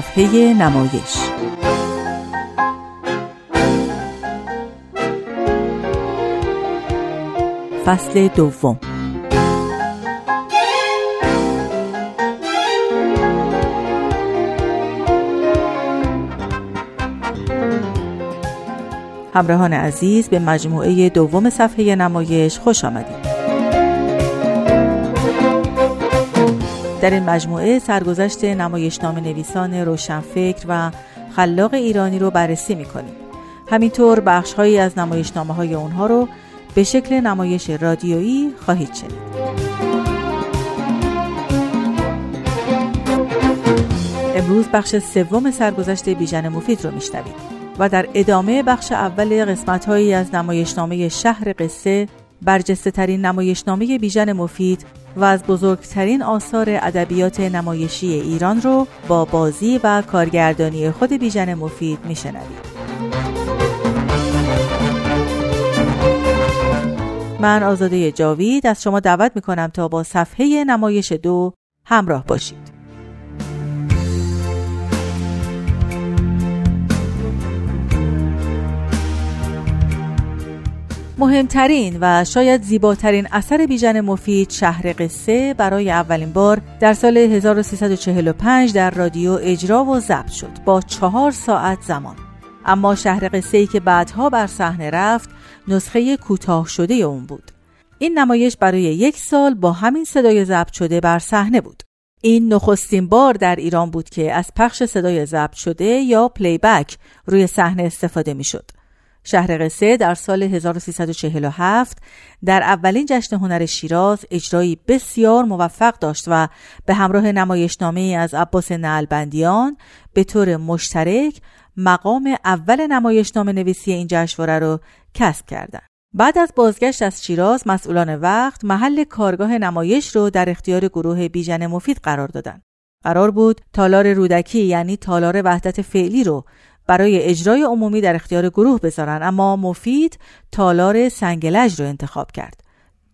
صفحه نمایش فصل دوم همراهان عزیز به مجموعه دوم صفحه نمایش خوش آمدید. در این مجموعه سرگذشت نام نویسان روشنفکر و خلاق ایرانی رو بررسی می‌کنیم. همینطور بخش هایی از نمایشنامه های اونها رو به شکل نمایش رادیویی خواهید شنید. امروز بخش سوم سرگذشت بیژن مفید رو میشنوید. و در ادامه بخش اول قسمت هایی از نمایشنامه شهر قصه برجسته ترین نمایشنامه بیژن مفید و از بزرگترین آثار ادبیات نمایشی ایران رو با بازی و کارگردانی خود بیژن مفید میشنوید. من آزاده جاوید از شما دعوت می‌کنم تا با صفحه نمایش دو همراه باشید. مهمترین و شاید زیباترین اثر بیژن مفید شهر قصه برای اولین بار در سال 1345 در رادیو اجرا و ضبط شد با چهار ساعت زمان. اما شهر قصه ای که بعدها بر صحنه رفت نسخه کوتاه شده اون بود. این نمایش برای یک سال با همین صدای ضبط شده بر صحنه بود. این نخستین بار در ایران بود که از پخش صدای ضبط شده یا پلی بک روی صحنه استفاده می‌شد. شهر قصه در سال 1347 در اولین جشن هنر شیراز اجرایی بسیار موفق داشت و به همراه نمایشنامه از عباس نلبندیان به طور مشترک مقام اول نمایشنامه نویسی این جشنواره را کسب کردند. بعد از بازگشت از شیراز مسئولان وقت محل کارگاه نمایش رو در اختیار گروه بیژن مفید قرار دادند. قرار بود تالار رودکی یعنی تالار وحدت فعلی رو برای اجرای عمومی در اختیار گروه بذارن اما مفید تالار سنگلج رو انتخاب کرد.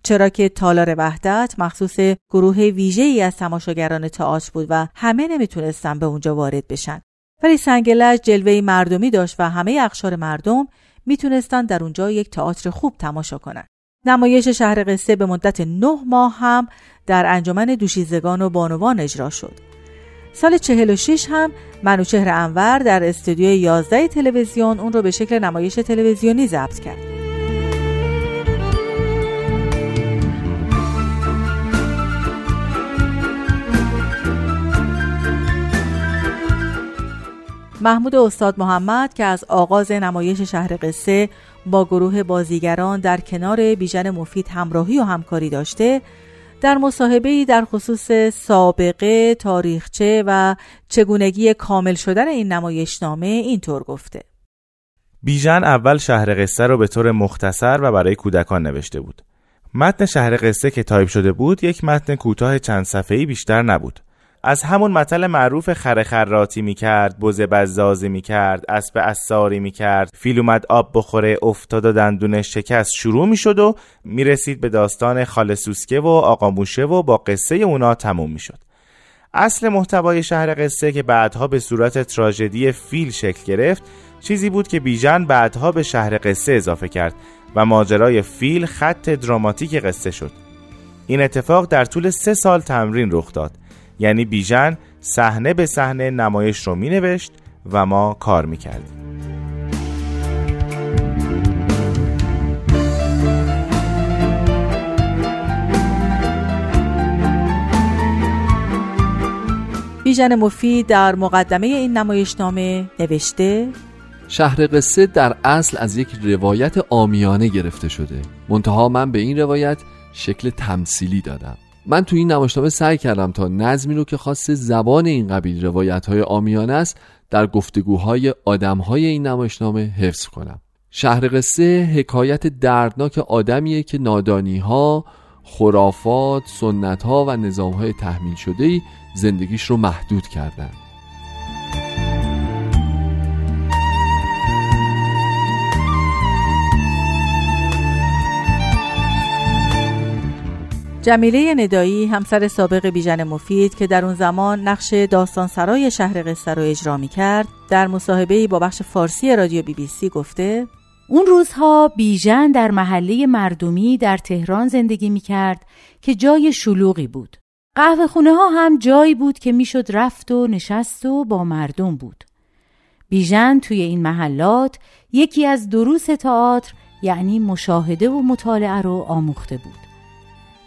چرا که تالار وحدت مخصوص گروه ویژه ای از تماشاگران تئاتر بود و همه نمی‌تونستن به اونجا وارد بشن. ولی سنگلج جلوه مردمی داشت و همه اقشار مردم می‌تونستن در اونجا یک تئاتر خوب تماشا کنن. نمایش شهر قصه به مدت نه ماه هم در انجمن دوشیزگان و بانوان اجرا شد. سال 46 هم منوچهر انور در استودیوی 11 تلویزیون اون رو به شکل نمایش تلویزیونی ضبط کرد. محمود استاد محمد که از آغاز نمایش شهر قصه با گروه بازیگران در کنار بیژن مفید همراهی و همکاری داشته در مصاحبه در خصوص سابقه، تاریخچه و چگونگی کامل شدن این نمایشنامه اینطور گفته. بیژن اول شهر قصه رو به طور مختصر و برای کودکان نوشته بود. متن شهر قصه که تایپ شده بود یک متن کوتاه چند صفحه‌ای بیشتر نبود. از همون متل معروف خره خراطی می‌کرد بزه بزازی می‌کرد اسب عصاری می‌کرد. فیل اومد آب بخوره افتاد و دندونش شکست شروع می‌شد و می‌رسید به داستان خاله سوسکه و آقا موشه و با قصه اونا تموم می‌شد. اصل محتوای شهر قصه که بعدها به صورت تراژدی فیل شکل گرفت چیزی بود که بیژن بعدها به شهر قصه اضافه کرد و ماجرای فیل خط دراماتیک قصه شد. این اتفاق در طول سه سال تمرین رخ داد. یعنی بیژن صحنه به صحنه نمایش رو می نوشت و ما کار می کردیم. بیژن مفید در مقدمه این نمایشنامه نوشته شهر قصه در اصل از یک روایت آمیانه گرفته شده منتها من به این روایت شکل تمثیلی دادم من تو این نمایشنامه سعی کردم تا نظمی رو که خاص زبان این قبیل روایت های آمیانه است در گفتگوهای آدم های این نمایشنامه حفظ کنم شهر قصه حکایت دردناک آدمیه که نادانی ها خرافات، سنت ها و نظام های تحمیل شده زندگیش رو محدود کردند. جمیله ندایی همسر سابق بیژن مفید که در اون زمان نقش داستان سرای شهر قصه رو اجرا می کرد در مصاحبه با بخش فارسی رادیو بی بی سی گفته اون روزها بیژن در محله مردمی در تهران زندگی می کرد که جای شلوغی بود. قهوه خونه ها هم جایی بود که می‌شد رفت و نشست و با مردم بود. بیژن توی این محلات یکی از دروس تئاتر یعنی مشاهده و مطالعه رو آموخته بود.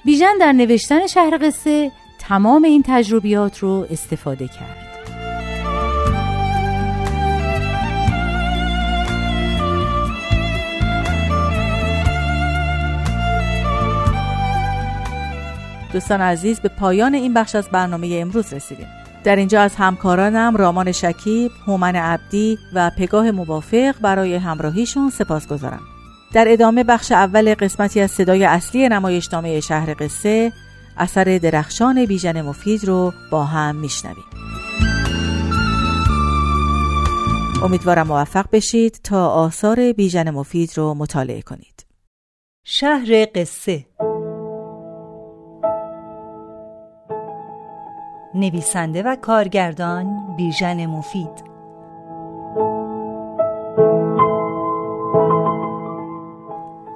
بیژن در نوشتن شهر قصه تمام این تجربیات رو استفاده کرد. دوستان عزیز به پایان این بخش از برنامه امروز رسیدیم در اینجا از همکارانم رامان شکیب، هومن عبدی و پگاه موافق برای همراهیشون سپاس گذارم. در ادامه بخش اول قسمتی از صدای اصلی نمایشنامه شهر قصه اثر درخشان بیژن مفید رو با هم میشنویم. امیدوارم موفق بشید تا آثار بیژن مفید رو مطالعه کنید. شهر قصه نویسنده و کارگردان بیژن مفید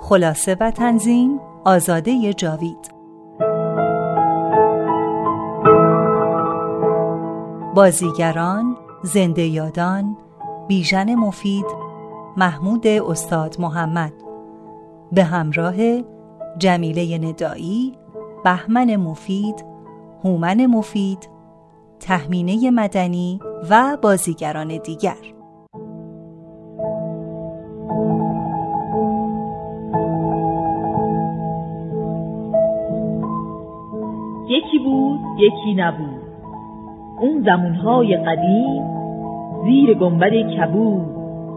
خلاصه و تنظیم آزاده جاوید. بازیگران زنده یادان بیژن مفید محمود استاد محمد. به همراه جمیله ندایی بهمن مفید هومن مفید تهمینه مدنی و بازیگران دیگر. یکی نبود. اون زمونهای قدیم زیر گنبد کبود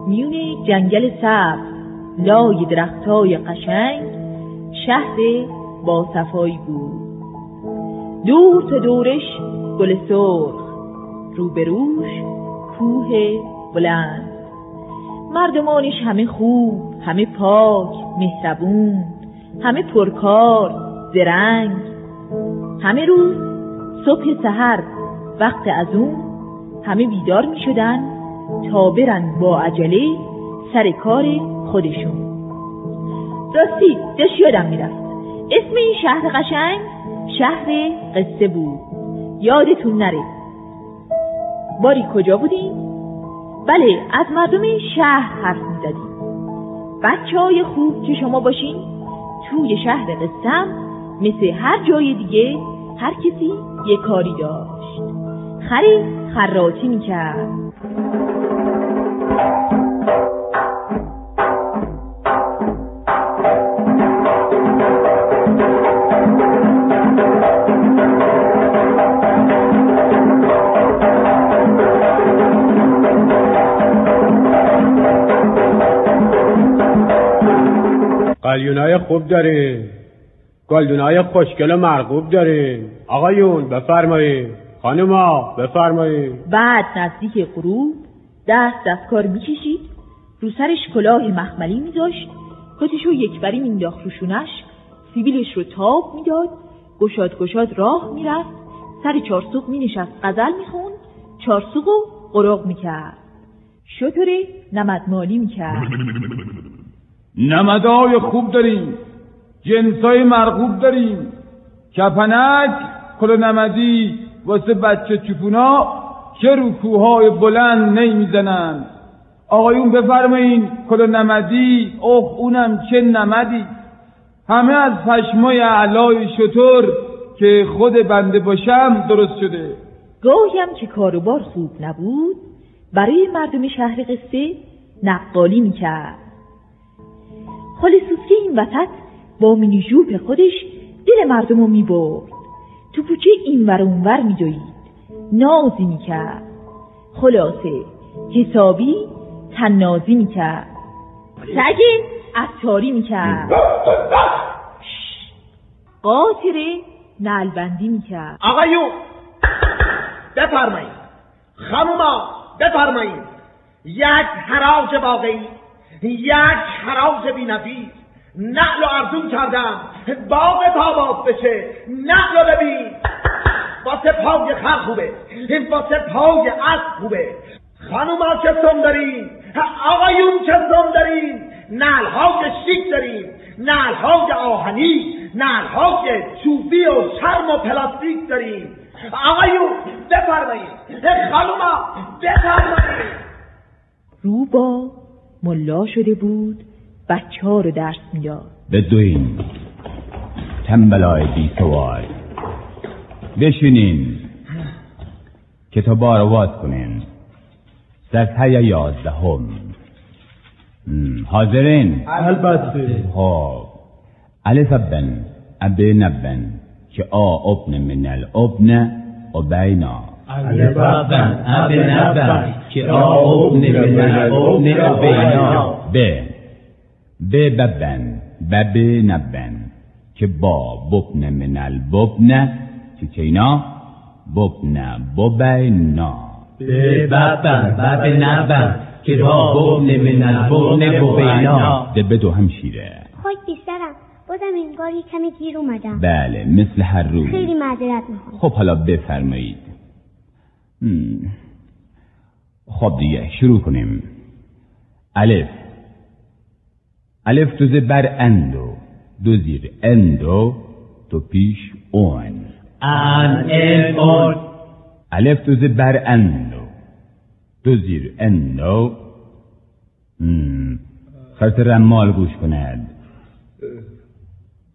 میون جنگل سبز لای درختای قشنگ شهر با صفایی بود. دور تا دورش گل سرخ روبروش کوه بلند. مردمانش همه خوب همه پاک مهربون همه پرکار زرنگ. همه روز صبح سحر وقت از اون همه بیدار می شدن تا برن با عجله سر کار خودشون. راستی داشت یادم می‌رفت. اسم این شهر قشنگ شهر قصه بود. یادتون نره. باری کجا بودیم؟ بله از مردم شهر حرف می‌زدیم. بچه های خوب که شما باشین توی شهر قصه مثل هر جای دیگه هر کسی یه کاری داشت. خری خراتی می‌کرد. قلیونای خوب دارین گلدونای خوشگل و مرغوب دارین آقایون بفرمایید خانوما بفرمایید بعد نزدیک غروب دست دستکار می‌کشید. رو سرش کلاه مخملی میذاشت. کتش رو یکبری مینداخت رو شونش. سیبیلش رو تاب می‌داد. گشاد گشاد راه می‌رفت. سر چارسوق مینشست غزل می‌خوند. چارسوق و قرق می‌کرد. شطوره نمدمالی می‌کرد. نمدهای خوب داریم. جنسای مرغوب داریم. کپنک کل نمدی واسه بچه چپونا که رو کوهای بلند نمی‌زنن آقایون بفرمایین کل نمدی اوه اونم چه نمدی. همه از پشمای علای شطور که خود بنده باشم درست شده. گاهی هم که کاروبار خوب نبود. برای مردم شهر قصه نقالی می‌کرد. خالی سوسکه این وسط با مینی ژوپ خودش دل مردم رو می‌برد. تو کوچه این ور اونور میدوید نازی می‌کرد. خلاصه حسابی تنازی می‌کرد. سگ عطاری می‌کرد. قاطره نلبندی می‌کرد. آقایون بفرمایید. خانوما بفرمایید. یک حراج واقعی یک حراج بینفیز نقل و ارزون کردم. باغ تاباس بشه. نقل رو ببین واسه پای خر خوبه. واسه پای اسب خوبه. خانوما که سم داریم آقایون که سم داریم نعل های شیک داریم نعل های آهنی. نعل های چوبی و شرم و پلاستیک داریم آقایون بفرمایید. خانوما بفرمایید. روبا ملا شده بود. بچه ها رو درس می‌داد بدوین تنبلای بی سوال بشینین. کتابا رو واز کنین. صفحه یازدهم. حاضرین؟ البته. خب. الف بن اب نبن که آ ابن من الابن و بینا الف بن اب نبن که آ ابن من الابن و بینا ب ب ببن بب نبن. که با ببن من الببن که چینا ببن ببینا به ببن بب نبن. که با ببن من الببن و بینا ده بدو همشیره خاک بیشترم. بازم انگار یه کمی گیر اومدم. بله مثل هر روز. خیلی معذرت می‌خوام. خب حالا بفرمایید. هم. خب دیگه شروع کنیم. الف. الف تو بر اندو دو زیر اندو تو پیش اون ان ال اون الف تو بر اندو دو زیر اندو. خط رمال گوش کند.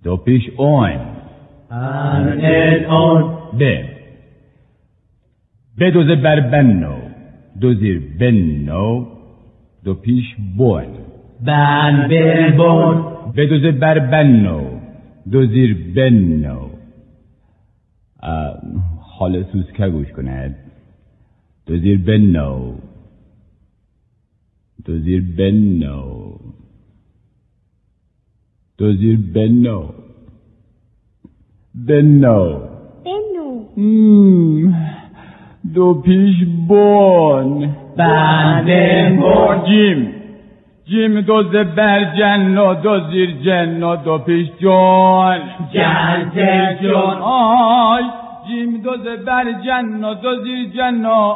دو پیش اون ان ال اون ب. بدوزه بر بنو دو زیر بنو دو پیش بون بن بل بون بدوزه بر بنو دو زیر بنو. حال سوسکه گوش کند؟ دو زیر بنو. دو زیر بنو. دو زیر بنو. بنو. بنو. دو پیش بون بن. بل بون جیم. جیم دو زبر جن و دو زیر جن و دو پیش جان جن جون. آی جیم دو زبر جن و دو زیر جن و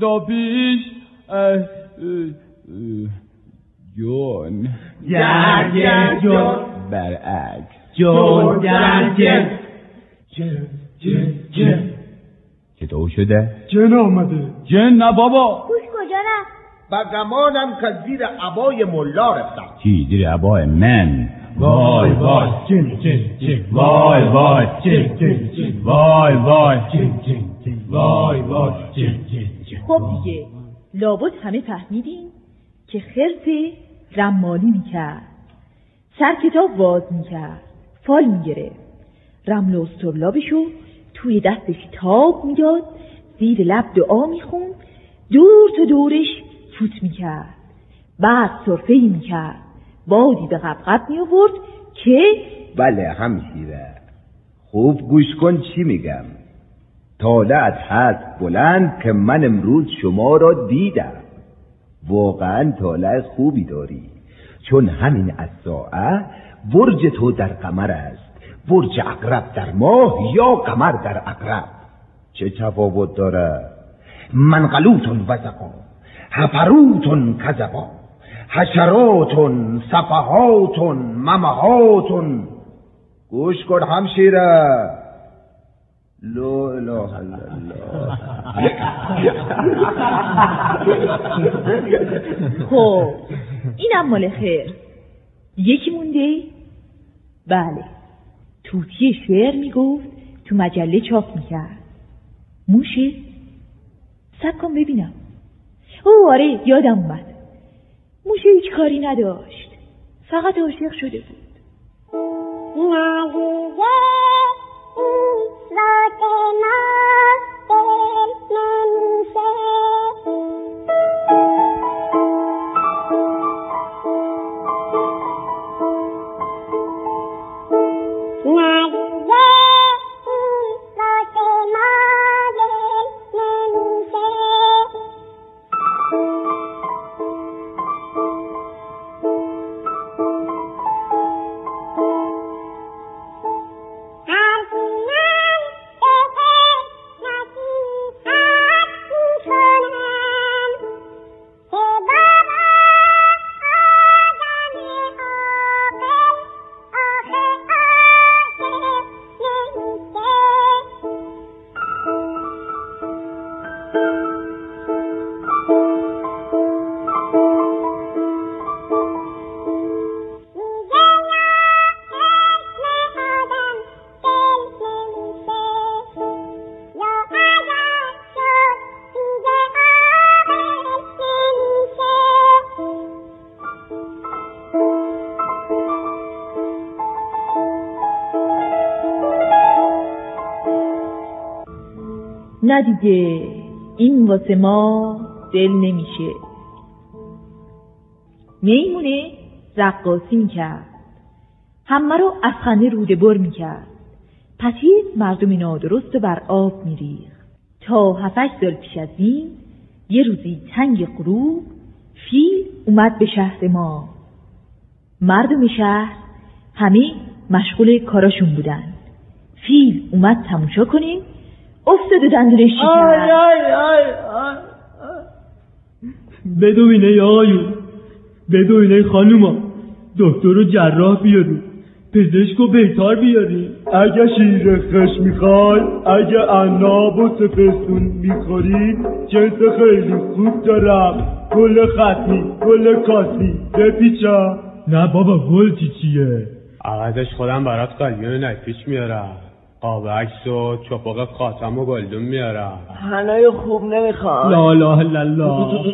دو پیش جون. جن جن جون. برعکس جون جن جن جن جن. چطور شده؟ جن آمده جن نه بابا. گوش کجا رفت و گمانم که زیر عبای ملا رفتم. چی؟ زیر عبای من؟ وای وای. جن جن جن وای وای. جن جن جن وای وای. جن جن جن وای وای. جن جن جن خب دیگه لابد همه فهمیدیم که خرس رمالی می‌کرد. سر کتاب باز می‌کرد فال می‌گرفت. رمل و استرلابشو توی دستش تاب می‌داد زیر لب دعا می‌خوند دور تا دورش فوت می‌کرد. بعد صرفه می‌کرد. بادی به قبقب میآورد که بله همشیره خوب گوش کن چی میگم. طالعت هست بلند که من امروز شما را دیدم. واقعا طالع خوبی داری. چون همین از ساعه برج تو در قمر است. برج اقرب در ماه یا قمر در اقرب چه تفاوت داره منقلوتون وزقا هپروتون کذبا حشراتون صفحاتون ممهاتون. گوش کن همشیره لا اله الا الله. خب اینم مال خیر. یکی مونده؟ بله. توتی شعر می‌گفت تو مجله چاپ می‌کرد. موشه سب کن ببینم. او آره یادم اومد. موشه هیچ کاری نداشت. فقط عاشق شده بود. ندیگه نه دیگه. این واسه ما دل نمیشه. میمونه رقاصی می‌کرد همه رو از خنده روده بر می‌کرد. پتیز مردم نادرست و بر آب میریخت. تا هفتش سال پیش از این یه روزی تنگ غروب فیل اومد به شهر ما. مردم شهر همه مشغول کاراشون بودن. فیل اومد تماشا کنیم افتاد دندونش آی آی آی آی بدوین آقایون. بدوین خانوما. دکتر و جراح بیاریم پزشک و بیطار بیاریم اگه شیر خشت می‌خوای اگه عناب و سپستون می‌خوری جنس خیلی خوب دارم. گل ختمی گل کاسنی بپیچم نه بابا گل چی چیه؟ عوضش خودم برات قلیون نکیش میارم. قاب عکس و چپاق خاتم و گلدون میارم. هنای خوب نمی‌خوام لا لا الا الله.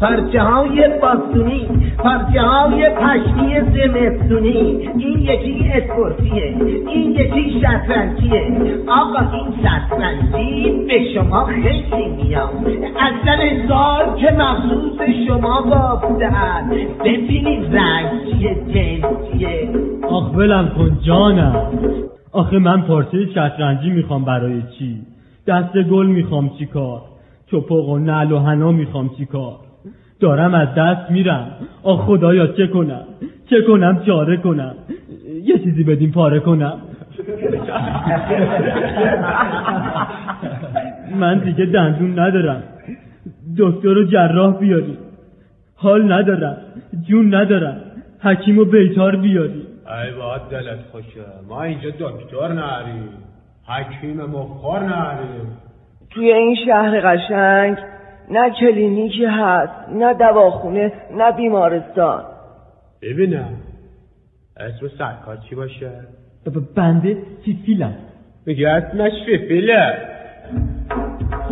پرچه های باستونی پرچه های پشتی زمستونی. این یکی اسپورتیه این یکی شطرنجیه. آقا این شطرنجی به شما خیلی میاد. اصلا انگار که مخصوص شما بافتن ببینید رنگ چیه جنس چیه. آخ ولم کن جانم. آخه من پارچه شطرنجی می‌خوام برای چی؟ دست گل می‌خوام چی کار چپاق و نعل و حنا می‌خوام چی کار دارم از دست میرم. آخ خدایا چه کنم؟ چه کنم؟ چاره کنم. یه چیزی بدیم پاره کنم. من دیگه دندون ندارم. دکتر و جراح بیاری. حال ندارم. جون ندارم. حکیم و بیتار بیاری. ای باد دلت خوشه. ما اینجا دکتر نریم حکیم مخار نریم توی این شهر قشنگ نه کلینیکی هست نه دواخونه نه بیمارستان. ببینم. اسم سرکار چی باشه؟ بنده فیفیلم میگه اسمش فیفیله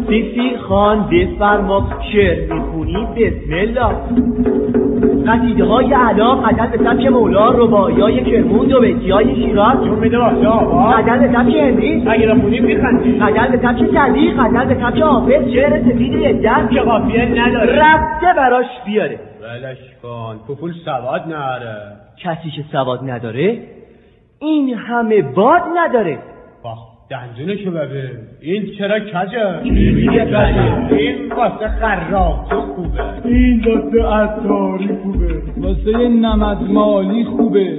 فیفی خان بفرما شعر می‌خونی بسم الله. قصیده های علا قدر به سبک مولا ربایی های کرمون دو بیتی های شیراز. چون آقا قدر به سبک هندی. اگه بخونی میخندی قدر به سبک سعدی قدر به سبک حافظ شعر سفید یدن که قافیه نداره. رفته براش بیاره. ولش کن پوپول سواد نره. کسی که سواد نداره این همه باد نداره. باخ دندونشو ببین این چرا کجه؟ این این واسه خراق خوبه. این واسه عطاری خوبه. واسه نمد مالی خوبه.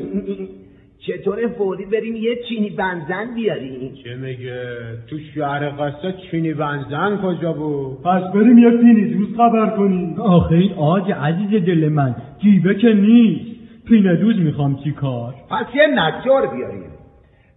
چطور فوری بریم یه چینی بنزن بیاریم؟ چه میگه؟ تو شهر قصه چینی بنزن کجا بود؟ پس بریم یه پینی دوست خبر کنیم. آخه این آج عزیز دل من جیبه که نیست. پینه دوز می‌خوام چی کار؟ پس یه نجار بیاریم.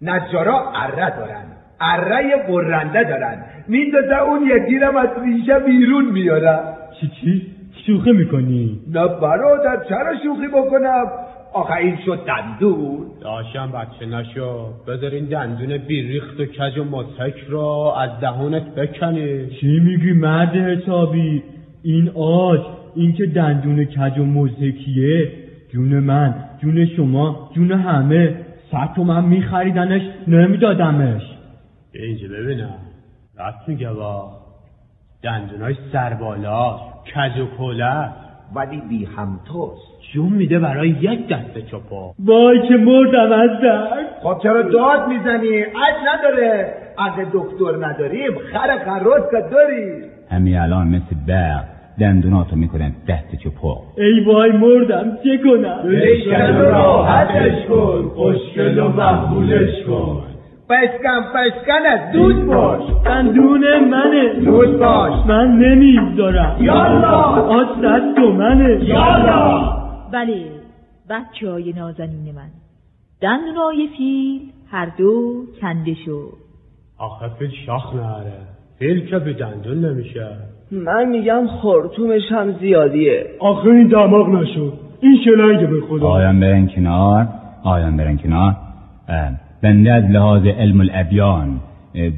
نجارا اره دارن. اره برنده دارن. میندازه اون یکی رو از ریشه بیرون میارن چی چی؟ شوخی می‌کنی؟ نه برادر چرا شوخی بکنم؟ آخه این شد دندون. داشتم بچه نشو. بذار این دندون بیریخت و کج و متک رو از دهانت بکنی چی میگی مرد حسابی؟ این آج این که دندون کج و مزهکیه جون من جون شما جون همه. صد من میخریدنش نمیدادمش. اینجا ببینم. راست میگه با. دندونای سربالا کج و کله ولی بی همتاست جون میده برای یک دست چپا. وای که مردم از درد خب چرا داد می‌زنی؟ اج نداره. اگه دکتر نداریم خر خروس که داریم همین الان مثل برق دندوناتو می‌کنن دست چپا. ای وای مردم چه کنم؟ بشکن و راحتش کن خوشگل و مقبولش کن. پشکن پشکن از دود باش. دندون منه. دود باش. من نمی‌ذارم یالا آج دست و منه یالا بله بچه های نازنین من. دندونای فیل هر دو کنده شد. آخه فیل شاخ نره فیل که به دندون نمیشه. من میگم خورتومش هم زیادیه. آخه این دماغ نشد. این شلنگه به خدا. آیان برن کنار. آیان برن کنار. بنده از لحاظ علم الابیان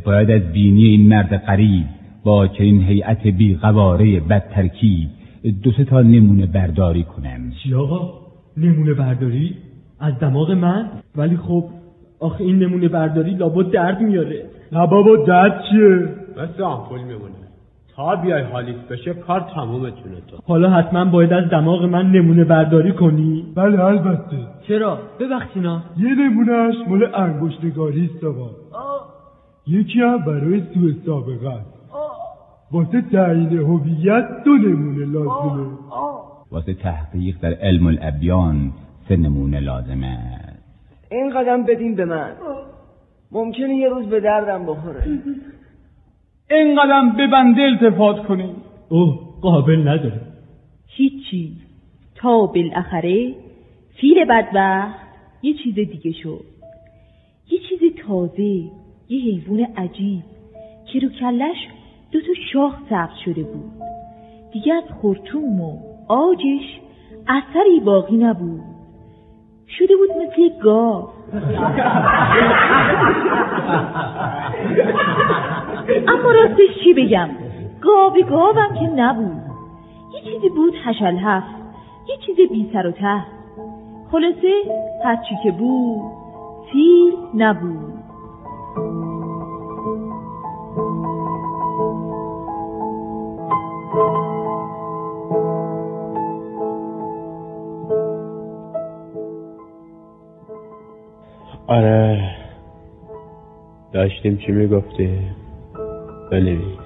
باید از بینی این مرد قریب با چنین هیئت بی قواره بد ترکیب دو سه تا نمونه برداری کنم چی آقا؟ نمونه برداری؟ از دماغ من؟ ولی خب آخه این نمونه برداری لابد درد میاره نه بابا درد چیه مثل آمپول میمونه تا بیای حالیت بشه کار تمومتونه تو. حالا حتما باید از دماغ من نمونه برداری کنی. بله البته. چرا؟ ببخشینا یه نمونهش مال انگشتگاری است آقا. یکی هم برای سوء سابقه است. واسه تعیین هویت دو نمونه لازمه. واسه تحقیق در علم الابیان سه نمونه لازمه. است این قدم بدین به من. ممکنه یه روز به دردم بخوره. این قدم به بنده التفات کنید اوه قابل نداره. هیچی تا بالاخره فیل بدبخت یه چیز دیگه شد. یه چیز تازه یه حیوان عجیب که رو کلش دو تا شاخ سبز شده بود. دیگه از خورتوم و آجش اثری باقی نبود. شده بود مثل گاو. اما راستش چی بگم؟ گاو گاوم که نبود. یه چیزی بود هشل هفت یه چیز بی سر و ته. خلاصه هرچی که بود فیل نبود. آره. داشتیم چی می‌گفتیم؟ بنویس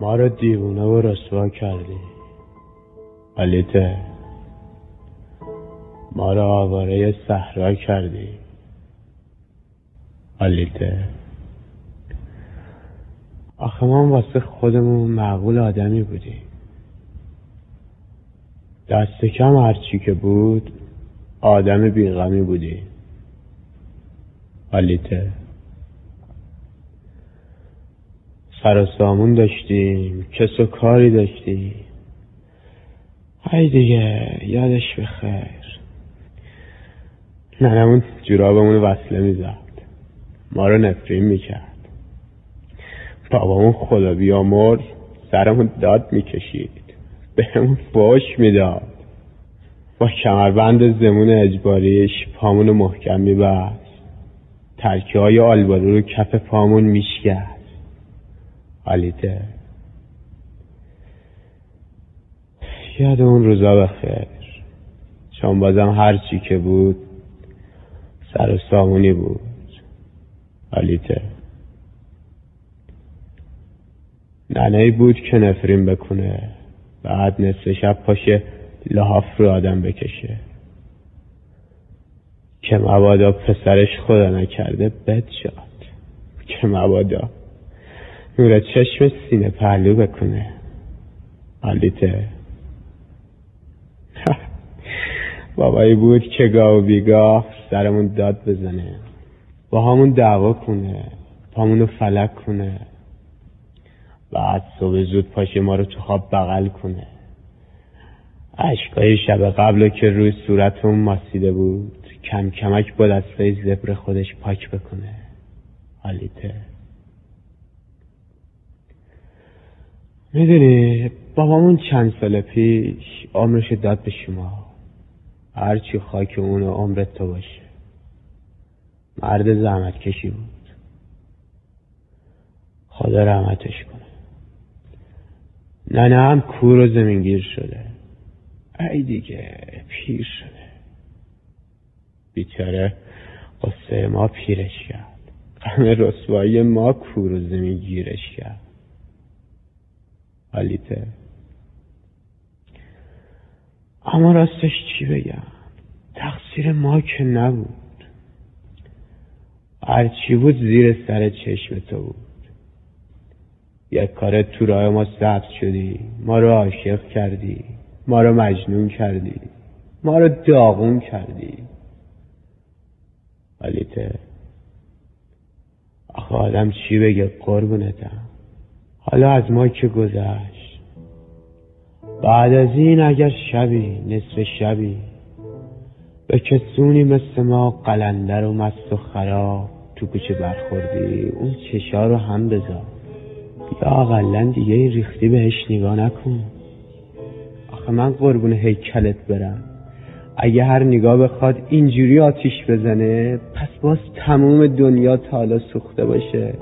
ما رو دیوونه و رسوا کردی. حالیته ما رو آواره صحرا کردی. حالیته آخه ما واسه خودمون معقول آدمی بودیم دست کم هرچی که بود آدم بیغمی بودی. حالیته سر سامون داشتیم کس و کاری داشتیم. های دیگه یادش بخیر. ننمون جورابمون وصله می‌زد. ما رو نفرین می‌کرد. بابامون خدا بیامرز سرمون داد می‌کشید. بهمون فوش می‌داد. با کمربند زمون اجباریش پامون محکم میبست. ترکه های آلبالو رو کف پامون میشکست. حالیته یاد اون روزا بخیر چون بازم هر چی که بود سر سامونی بود. حالیته ننه بود که نفرین بکنه. بعد نصف شب پاشه لحاف رو آدم بکشه. که مبادا پسرش خدا نکرده بد شد. که مبادا نور چشم سینه پهلو بکنه. حالیته بابایی بود که گاه و بیگاه سرمون داد بزنه. با همون دعوا کنه. پامونو فلک کنه. بعد صبح زود پاشه ما رو تو خواب بغل کنه. عشقای شب قبل که روی صورتمون ماسیده بود کم کمک با دستای زبر خودش پاک بکنه. حالیته می‌دونی بابامون چند سال پیش عمرش داد به شما. هرچی خاک اون عمرت تو باشه. مرد زحمت کشی بود. خدا رحمتش کنه. ننه هم کور و زمینگیر شده. ای دیگه پیر شده. بیچاره قصه ما پیرش کرد. غم رسوایی ما کور و زمینگیرش کرد. حالیته اما راستش چی بگم؟ تقصیر ما که نبود. هرچی بود زیر سر چشم تو بود. یک کار تو راه ما سبز شدی ما رو عاشق کردی ما رو مجنون کردی ما رو داغون کردی. حالیته آخه آدم چی بگه قربونتم؟ حالا از ما که گذشت؟ بعد از این اگر شبی نصف شبی به کسونی مثل ما قلندر و مست و خراب تو کوچه برخوردی؟ اون چشا رو هم بذار. یا اقلا دیگه ریختی بهش نگاه نکن. آخه من قربون هیکلت برم. اگه هر نگاه بخواد اینجوری آتیش بزنه پس باز تموم دنیا تا حالا سوخته باشه.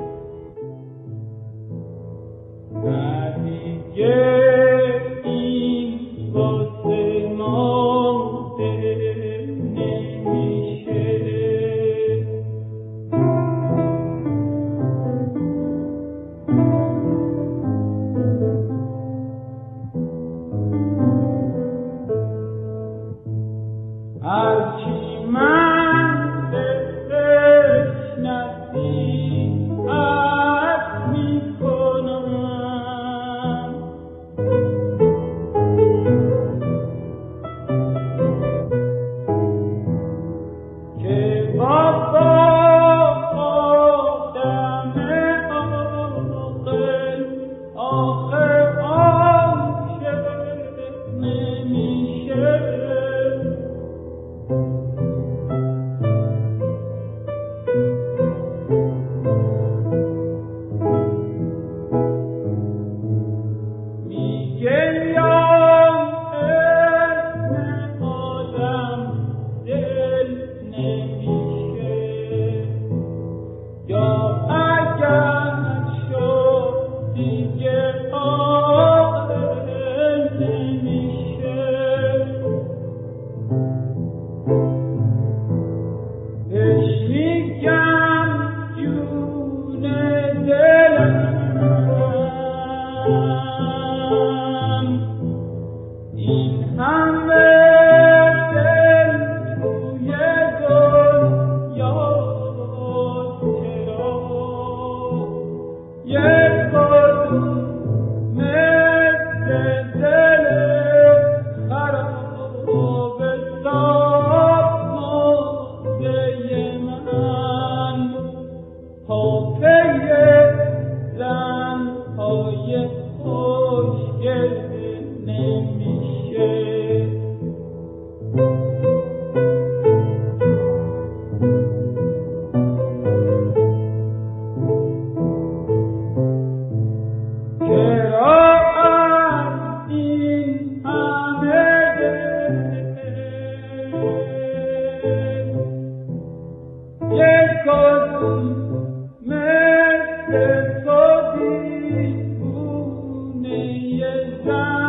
time.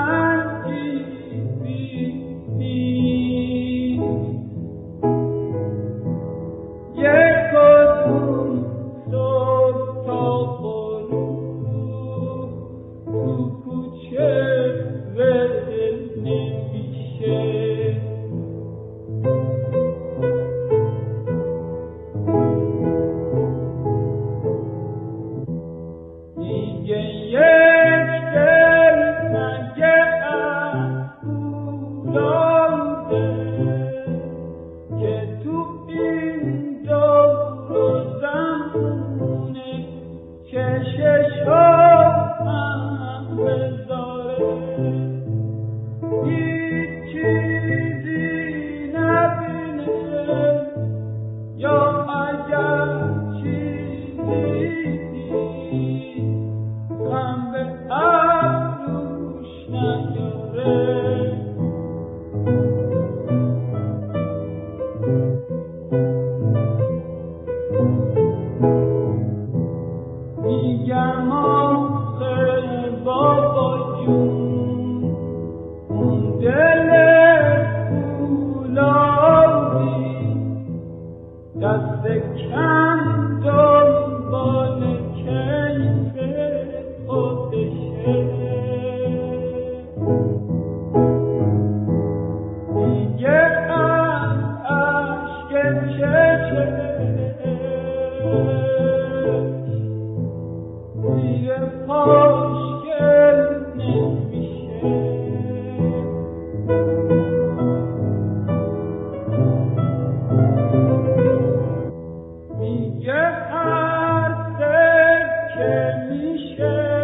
一些